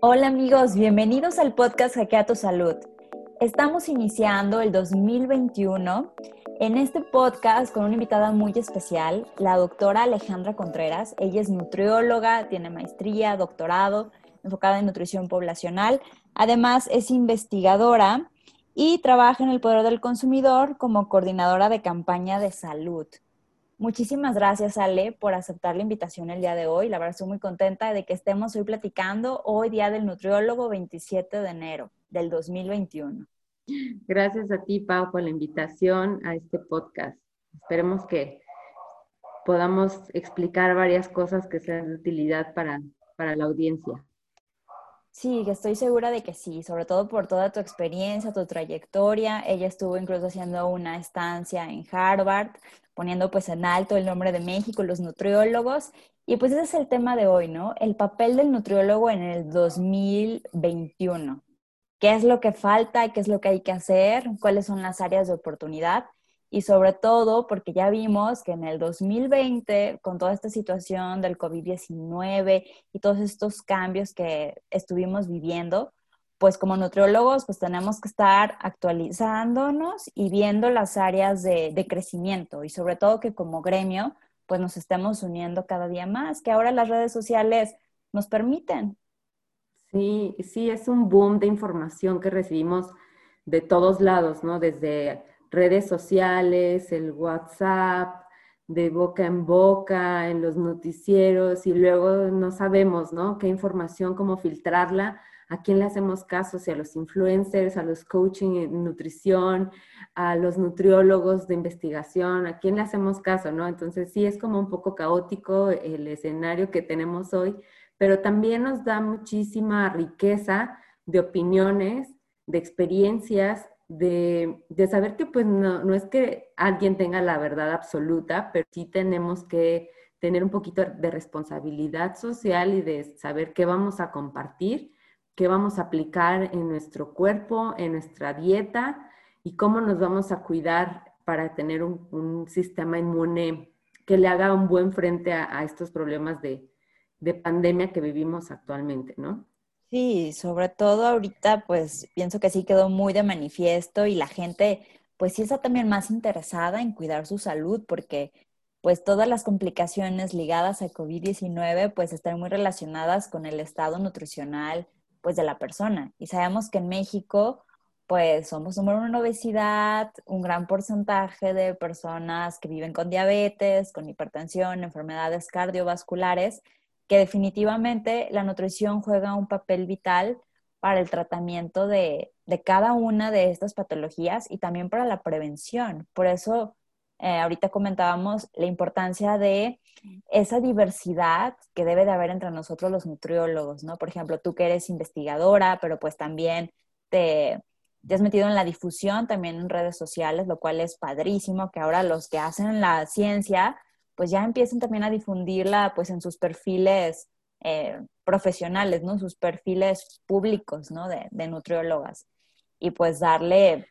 Hola amigos, bienvenidos al podcast Hackea tu Salud. Estamos iniciando el 2021 en este podcast con una invitada muy especial, la doctora Alejandra Contreras. Ella es nutrióloga, tiene maestría, doctorado, enfocada en nutrición poblacional. Además, es investigadora y trabaja en el Poder del Consumidor como coordinadora de campaña de salud. Muchísimas gracias, Ale, por aceptar la invitación el día de hoy. La verdad, estoy muy contenta de que estemos hoy platicando hoy, Día del Nutriólogo, 27 de enero del 2021. Gracias a ti, Pau, por la invitación a este podcast. Esperemos que podamos explicar varias cosas que sean de utilidad para, para la audiencia. Sí, estoy segura de que sí, sobre todo por toda tu experiencia, tu trayectoria. Ella estuvo incluso haciendo una estancia en Harvard, poniendo pues en alto el nombre de México, los nutriólogos. Y pues ese es el tema de hoy, ¿no? El papel del nutriólogo en el 2021. ¿Qué es lo que falta y qué es lo que hay que hacer? ¿Cuáles son las áreas de oportunidad? Y sobre todo porque ya vimos que en el 2020, con toda esta situación del COVID-19 y todos estos cambios que estuvimos viviendo, pues como nutriólogos, pues tenemos que estar actualizándonos y viendo las áreas de, crecimiento y sobre todo que como gremio, pues nos estemos uniendo cada día más, que ahora las redes sociales nos permiten. Sí, sí, es un boom de información que recibimos de todos lados, ¿no? Desde redes sociales, el WhatsApp, de boca en boca, en los noticieros, y luego no sabemos, ¿no? Qué información, cómo filtrarla a quién le hacemos caso, si a los influencers, a los coaching en nutrición, a los nutriólogos de investigación, a quién le hacemos caso, ¿no? Entonces sí es como un poco caótico el escenario que tenemos hoy, pero también nos da muchísima riqueza de opiniones, de experiencias, de, saber que pues no, no es que alguien tenga la verdad absoluta, pero sí tenemos que tener un poquito de responsabilidad social y de saber qué vamos a compartir qué vamos a aplicar en nuestro cuerpo, en nuestra dieta y cómo nos vamos a cuidar para tener un, sistema inmune que le haga un buen frente a, estos problemas de, de, pandemia que vivimos actualmente, ¿no? Sí, sobre todo ahorita, pues pienso que sí quedó muy de manifiesto y la gente, pues sí está también más interesada en cuidar su salud porque pues todas las complicaciones ligadas a COVID-19 pues están muy relacionadas con el estado nutricional, pues de la persona. Y sabemos que en México pues somos número uno en obesidad, un gran porcentaje de personas que viven con diabetes, con hipertensión, enfermedades cardiovasculares, que definitivamente la nutrición juega un papel vital para el tratamiento de, cada una de estas patologías y también para la prevención. Por eso eh, ahorita comentábamos la importancia de esa diversidad que debe de haber entre nosotros los nutriólogos, ¿no? Por ejemplo, tú que eres investigadora, pero pues también te, has metido en la difusión también en redes sociales, lo cual es padrísimo, que ahora los que hacen la ciencia, pues ya empiecen también a difundirla pues en sus perfiles eh, profesionales, ¿no? Sus perfiles públicos, ¿no? De, nutriólogas. Y pues darle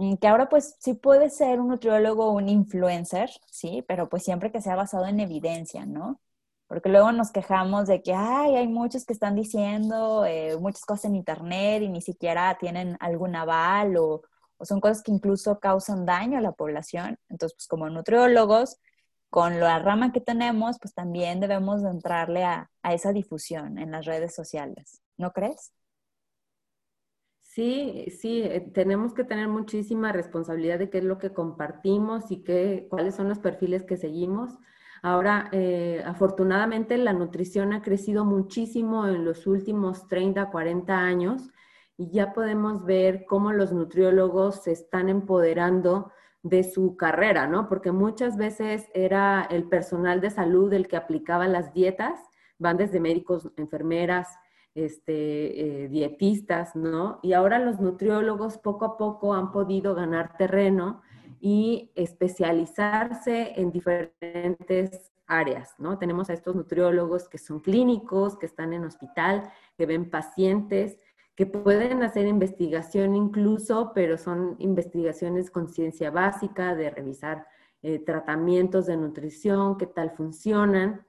Mm, que ahora pues sí puede ser un nutriólogo o un influencer, sí, pero pues siempre que sea basado en evidencia, ¿no? Porque luego nos quejamos de que, ay, hay muchos que están diciendo eh, muchas cosas en internet y ni siquiera tienen algún aval o, son cosas que incluso causan daño a la población. Entonces, pues como nutriólogos, con la rama que tenemos, pues también debemos de entrarle a, a esa difusión en las redes sociales, ¿no crees? Sí, sí, eh, tenemos que tener muchísima responsabilidad de qué es lo que compartimos y qué, cuáles son los perfiles que seguimos. Ahora, eh, afortunadamente, la nutrición ha crecido muchísimo en los últimos 30, 40 años y ya podemos ver cómo los nutriólogos se están empoderando de su carrera, ¿no? Porque muchas veces era el personal de salud el que aplicaba las dietas, van desde médicos, enfermeras, este, eh, dietistas, ¿no? Y ahora los nutriólogos poco a poco han podido ganar terreno y especializarse en diferentes áreas, ¿no? Tenemos a estos nutriólogos que son clínicos, que están en hospital, que ven pacientes, que pueden hacer investigación incluso, pero son investigaciones con ciencia básica, de revisar eh, tratamientos de nutrición, qué tal funcionan.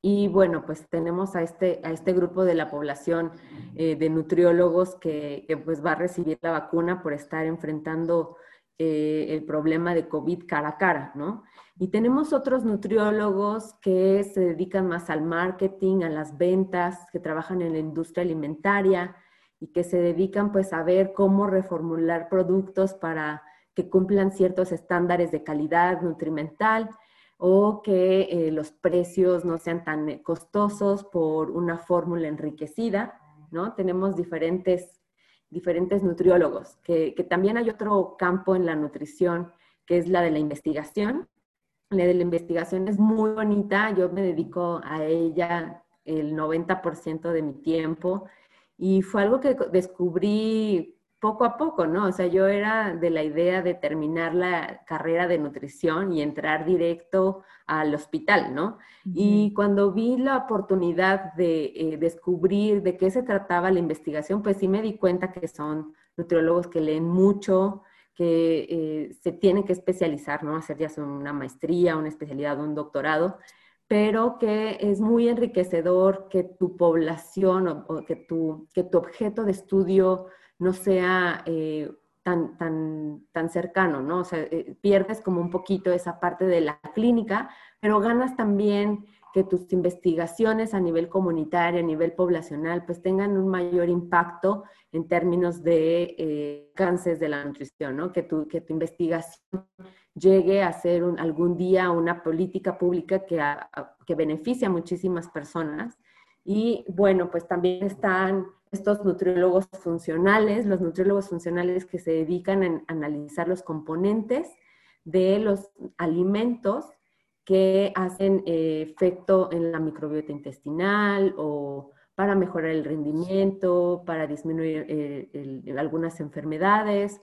Y bueno, pues tenemos a este, a este grupo de la población eh, de nutriólogos que, pues va a recibir la vacuna por estar enfrentando eh, el problema de COVID cara a cara, ¿no? Y tenemos otros nutriólogos que se dedican más al marketing, a las ventas, que trabajan en la industria alimentaria y que se dedican pues a ver cómo reformular productos para que cumplan ciertos estándares de calidad nutrimental o que eh, los precios no sean tan eh, costosos por una fórmula enriquecida, ¿no? Tenemos diferentes, diferentes nutriólogos, que, que, también hay otro campo en la nutrición, que es la de la investigación. La de la investigación es muy bonita, yo me dedico a ella el 90% de mi tiempo y fue algo que descubrí poco a poco, ¿no? O sea, yo era de la idea de terminar la carrera de nutrición y entrar directo al hospital, ¿no? Y cuando vi la oportunidad de eh, descubrir de qué se trataba la investigación, pues sí me di cuenta que son nutriólogos que leen mucho, que eh, se tienen que especializar, ¿no? Hacer ya sea una maestría, una especialidad, un doctorado, pero que es muy enriquecedor que tu población o, que, tu, que tu objeto de estudio no sea eh, tan, tan, tan cercano, ¿no? O sea, eh, pierdes como un poquito esa parte de la clínica, pero ganas también que tus investigaciones a nivel comunitario, a nivel poblacional, pues tengan un mayor impacto en términos de eh, de la nutrición, ¿no? Que tu, que tu investigación llegue a ser algún día una política pública que, que beneficie a muchísimas personas. Y bueno, pues también están estos nutriólogos funcionales, los nutriólogos funcionales que se dedican a analizar los componentes de los alimentos que hacen eh, efecto en la microbiota intestinal o para mejorar el rendimiento, para disminuir eh, algunas enfermedades,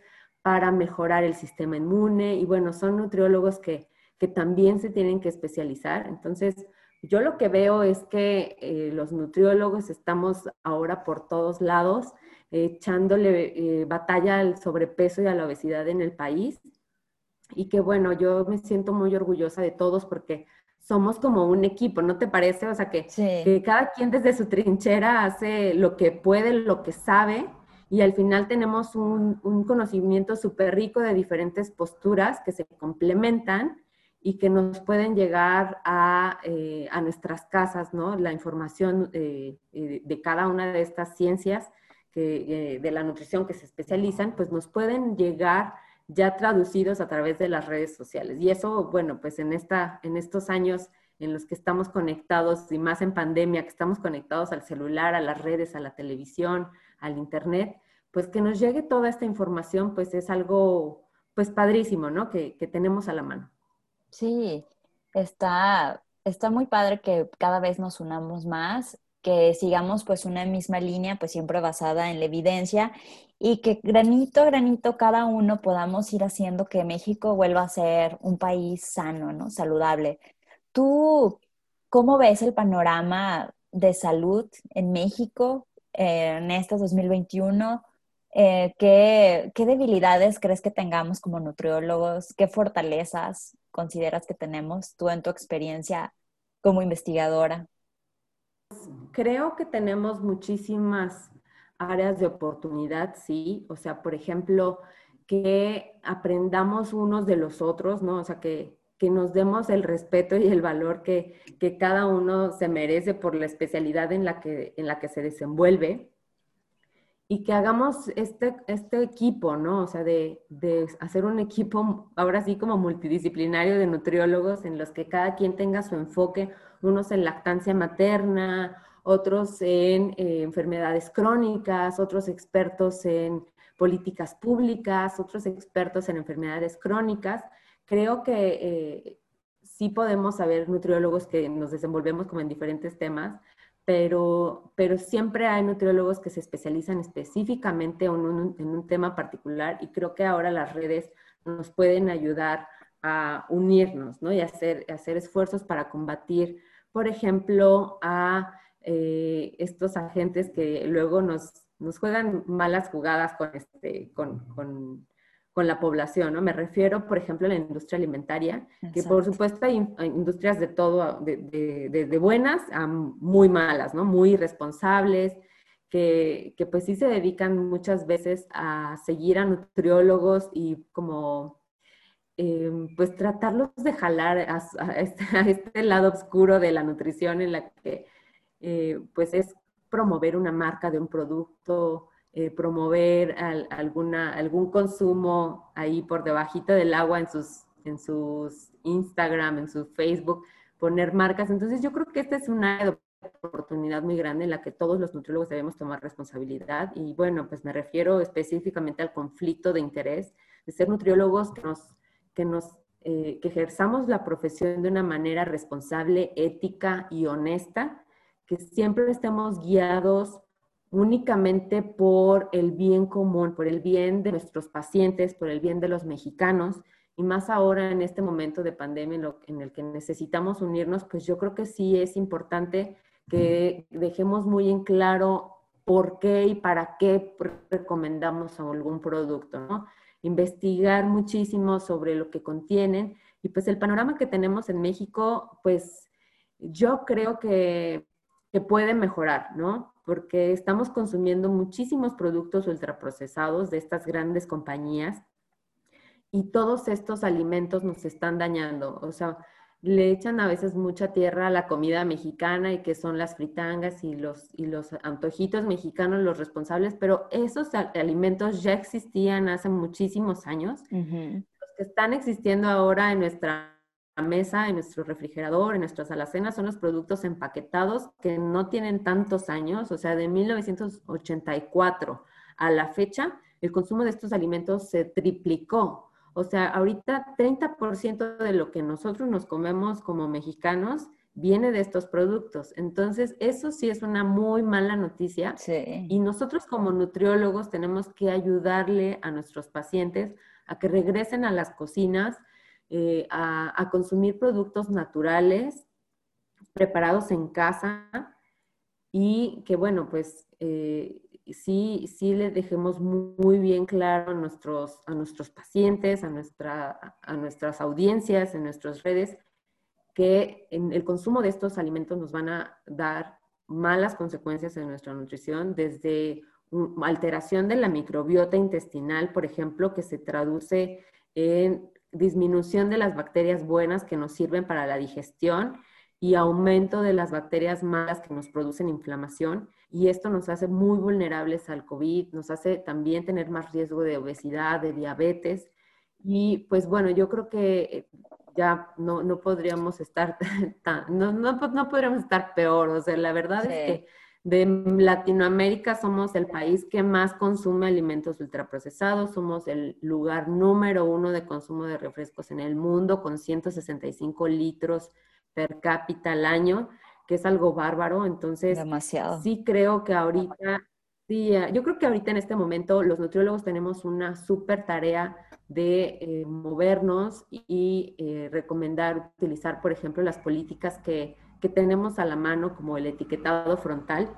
para mejorar el sistema inmune. Y bueno, son nutriólogos que, que también se tienen que especializar. Entonces, yo lo que veo es que eh, los nutriólogos estamos ahora por todos lados echándole eh, batalla al sobrepeso y a la obesidad en el país. Y que bueno, yo me siento muy orgullosa de todos porque somos como un equipo, ¿no te parece? O sea, que, que cada quien desde su trinchera hace lo que puede, lo que sabe, y al final tenemos un, un conocimiento súper rico de diferentes posturas que se complementan y que nos pueden llegar a, eh, a nuestras casas, ¿no? La información eh, eh, de cada una de estas ciencias que, de la nutrición que se especializan, pues nos pueden llegar ya traducidos a través de las redes sociales. Y eso, bueno, pues en, esta, en estos años en los que estamos conectados, y más en pandemia, que estamos conectados al celular, a las redes, a la televisión, al internet, pues que nos llegue toda esta información, pues es algo, pues padrísimo, ¿no? Que, que tenemos a la mano. Sí, está, está muy padre que cada vez nos unamos más, que sigamos pues una misma línea, pues siempre basada en la evidencia y que granito a granito cada uno podamos ir haciendo que México vuelva a ser un país sano, ¿no? Saludable. ¿Tú cómo ves el panorama de salud en México eh, en este 2021? Eh, ¿qué, ¿Qué debilidades crees que tengamos como nutriólogos? ¿Qué fortalezas consideras que tenemos tú en tu experiencia como investigadora? Creo que tenemos muchísimas áreas de oportunidad, sí. O sea, por ejemplo, que aprendamos unos de los otros, ¿no? O sea, que, que nos demos el respeto y el valor que, que, cada uno se merece por la especialidad en la que, en la que se desenvuelve y que hagamos este, este equipo, ¿no? O sea, de, de, hacer un equipo ahora sí como multidisciplinario de nutriólogos en los que cada quien tenga su enfoque, unos en lactancia materna, otros en eh, enfermedades crónicas, otros expertos en políticas públicas, otros expertos en enfermedades crónicas. Creo que eh, sí podemos saber nutriólogos que nos desenvolvemos como en diferentes temas, pero, pero siempre hay nutriólogos que se especializan específicamente en un, en un tema particular y creo que ahora las redes nos pueden ayudar a unirnos ¿no? y hacer, hacer esfuerzos para combatir, por ejemplo, a eh, estos agentes que luego nos, nos, juegan malas jugadas con, este, con, con, con la población, ¿no? Me refiero, por ejemplo, a la industria alimentaria, que por supuesto hay, industrias de todo, de, de, buenas a muy malas, ¿no? Muy responsables, que, que, pues sí se dedican muchas veces a seguir a nutriólogos y como, eh, pues tratarlos de jalar este, a, este, lado oscuro de la nutrición en la que, eh, pues es promover una marca de un producto, eh, promover alguna, algún consumo ahí por debajito del agua en sus, en sus Instagram, en su Facebook, poner marcas. Entonces yo creo que esta es una oportunidad muy grande en la que todos los nutriólogos debemos tomar responsabilidad. Y bueno, pues me refiero específicamente al conflicto de interés, de ser nutriólogos que nos, que nos eh, que ejerzamos la profesión de una manera responsable, ética y honesta, que siempre estemos guiados únicamente por el bien común, por el bien de nuestros pacientes, por el bien de los mexicanos, y más ahora en este momento de pandemia en, el que necesitamos unirnos, pues yo creo que sí es importante que dejemos muy en claro por qué y para qué recomendamos algún producto, ¿no? Investigar muchísimo sobre lo que contienen y pues el panorama que tenemos en México, pues yo creo que, que puede mejorar, ¿no? porque estamos consumiendo muchísimos productos ultraprocesados de estas grandes compañías y todos estos alimentos nos están dañando. O sea, le echan a veces mucha tierra a la comida mexicana y que son las fritangas y los, y los antojitos mexicanos los responsables, pero esos alimentos ya existían hace muchísimos años. Los que están existiendo ahora en nuestra mesa, en nuestro refrigerador, en nuestras alacenas, son los productos empaquetados que no tienen tantos años, o sea, de 1984 a la fecha, el consumo de estos alimentos se triplicó. O sea, ahorita 30% de lo que nosotros nos comemos como mexicanos viene de estos productos. Entonces, eso sí es una muy mala noticia. Y nosotros como nutriólogos tenemos que ayudarle a nuestros pacientes a que regresen a las cocinas, eh, a, consumir productos naturales preparados en casa y que, bueno, pues eh, sí, sí le dejemos muy, bien claro a nuestros, a nuestros pacientes, a, nuestra, a nuestras audiencias, en nuestras redes, que en el consumo de estos alimentos nos van a dar malas consecuencias en nuestra nutrición, desde alteración de la microbiota intestinal, por ejemplo, que se traduce en disminución de las bacterias buenas que nos sirven para la digestión y aumento de las bacterias malas que nos producen inflamación. Y esto nos hace muy vulnerables al COVID, nos hace también tener más riesgo de obesidad, de diabetes. Y pues bueno, yo creo que eh, ya no, no podríamos estar tan, no, no, no, podríamos estar peor. O sea, la verdad es que de Latinoamérica somos el país que más consume alimentos ultraprocesados, somos el lugar número uno de consumo de refrescos en el mundo con 165 litros per cápita al año, que es algo bárbaro. Entonces, Demasiado. sí creo que ahorita, sí, eh, yo creo que ahorita en este momento los nutriólogos tenemos una súper tarea de eh, movernos y eh, recomendar utilizar, por ejemplo, las políticas que que tenemos a la mano como el etiquetado frontal,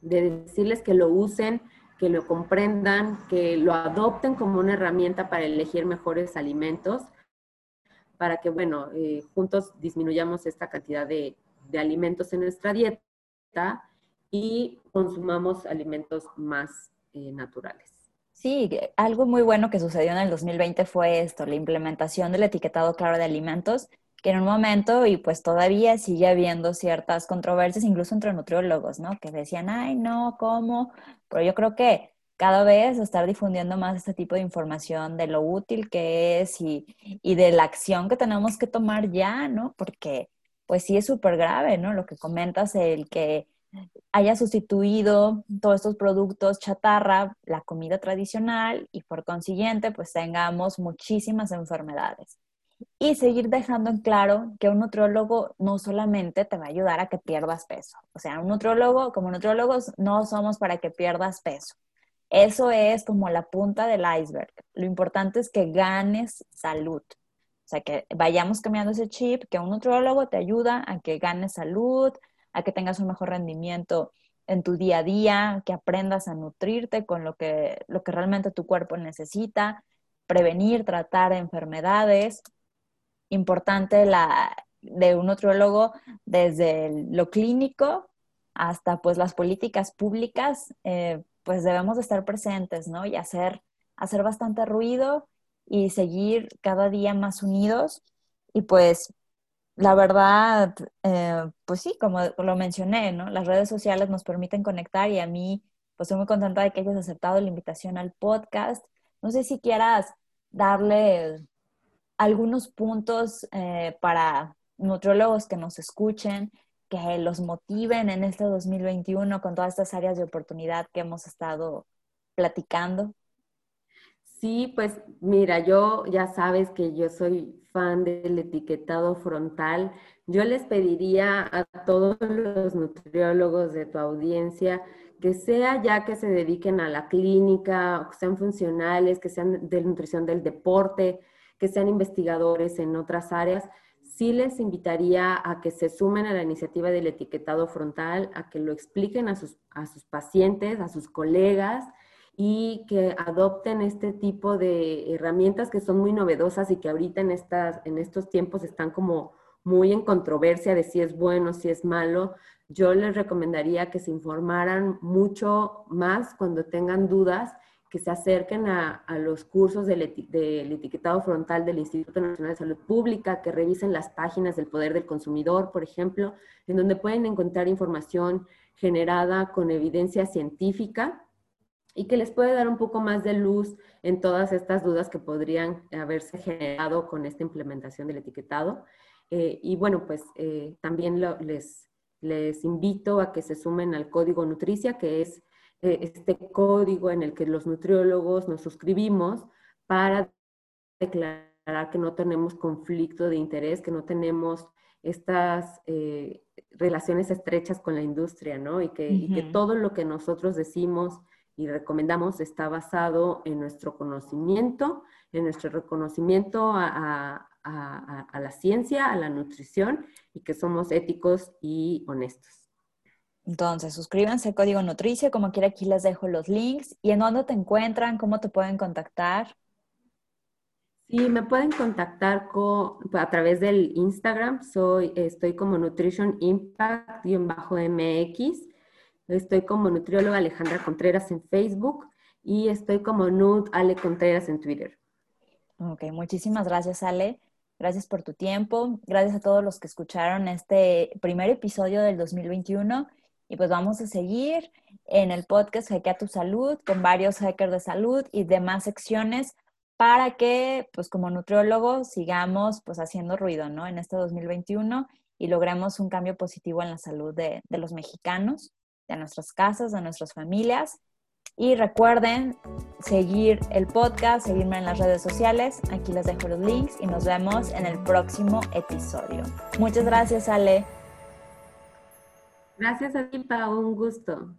de decirles que lo usen, que lo comprendan, que lo adopten como una herramienta para elegir mejores alimentos, para que, bueno, eh, juntos disminuyamos esta cantidad de, alimentos en nuestra dieta y consumamos alimentos más eh, naturales. Sí, algo muy bueno que sucedió en el 2020 fue esto, la implementación del etiquetado claro de alimentos que en un momento, y pues todavía sigue habiendo ciertas controversias, incluso entre nutriólogos, ¿no? Que decían, ay, no, ¿cómo? Pero yo creo que cada vez estar difundiendo más este tipo de información de lo útil que es y, y de la acción que tenemos que tomar ya, ¿no? Porque pues sí es súper grave, ¿no? Lo que comentas, el que haya sustituido todos estos productos chatarra, la comida tradicional y por consiguiente pues tengamos muchísimas enfermedades y seguir dejando en claro que un nutriólogo no solamente te va a ayudar a que pierdas peso. O sea, un nutriólogo, como nutriólogos, no somos para que pierdas peso. Eso es como la punta del iceberg. Lo importante es que ganes salud. O sea, que vayamos cambiando ese chip, que un nutriólogo te ayuda a que ganes salud, a que tengas un mejor rendimiento en tu día a día, que aprendas a nutrirte con lo que, lo que realmente tu cuerpo necesita, prevenir, tratar enfermedades. Importante la de un nutriólogo desde lo clínico hasta pues las políticas públicas, eh, pues debemos de estar presentes, ¿no? Y hacer, hacer bastante ruido y seguir cada día más unidos. Y pues la verdad, eh, pues sí, como lo mencioné, ¿no? Las redes sociales nos permiten conectar y a mí, pues estoy muy contenta de que hayas aceptado la invitación al podcast. No sé si quieras darle algunos puntos eh, para nutriólogos que nos escuchen, que los motiven en este 2021 con todas estas áreas de oportunidad que hemos estado platicando. Sí, pues mira, yo ya sabes que yo soy fan del etiquetado frontal. Yo les pediría a todos los nutriólogos de tu audiencia que sea ya que se dediquen a la clínica, que sean funcionales, que sean de nutrición del deporte, que sean investigadores en otras áreas, sí les invitaría a que se sumen a la iniciativa del etiquetado frontal, a que lo expliquen a sus, a sus pacientes, a sus colegas y que adopten este tipo de herramientas que son muy novedosas y que ahorita en, estas, en estos tiempos están como muy en controversia de si es bueno, si es malo. Yo les recomendaría que se informaran mucho más cuando tengan dudas, que se acerquen a, los cursos del, etiquetado frontal del Instituto Nacional de Salud Pública, que revisen las páginas del Poder del Consumidor, por ejemplo, en donde pueden encontrar información generada con evidencia científica y que les puede dar un poco más de luz en todas estas dudas que podrían haberse generado con esta implementación del etiquetado. Eh, y bueno, pues eh, también les, les invito a que se sumen al código Nutricia, que es eh, este código en el que los nutriólogos nos suscribimos para declarar que no tenemos conflicto de interés, que no tenemos estas relaciones estrechas con la industria, ¿no? Y que, y que todo lo que nosotros decimos y recomendamos está basado en nuestro conocimiento, en nuestro reconocimiento a, la ciencia, a la nutrición y que somos éticos y honestos. Entonces, suscríbanse al Código Nutricio, como quiera aquí les dejo los links. ¿Y en dónde te encuentran? ¿Cómo te pueden contactar? Sí, me pueden contactar a través del Instagram. Soy, estoy como Nutrition Impact-MX Estoy como nutrióloga Alejandra Contreras en Facebook y estoy como Nut Ale Contreras en Twitter. Ok, muchísimas gracias Ale. Gracias por tu tiempo. Gracias a todos los que escucharon este primer episodio del 2021. Y pues vamos a seguir en el podcast Hackea tu Salud con varios hackers de salud y demás secciones para que, pues como nutriólogos, sigamos pues haciendo ruido, ¿no? En este 2021 y logremos un cambio positivo en la salud de, de los mexicanos de nuestras casas, de nuestras familias. Y recuerden seguir el podcast, seguirme en las redes sociales. Aquí les dejo los links y nos vemos en el próximo episodio. Muchas gracias, Ale. Gracias a ti, Pau. Un gusto.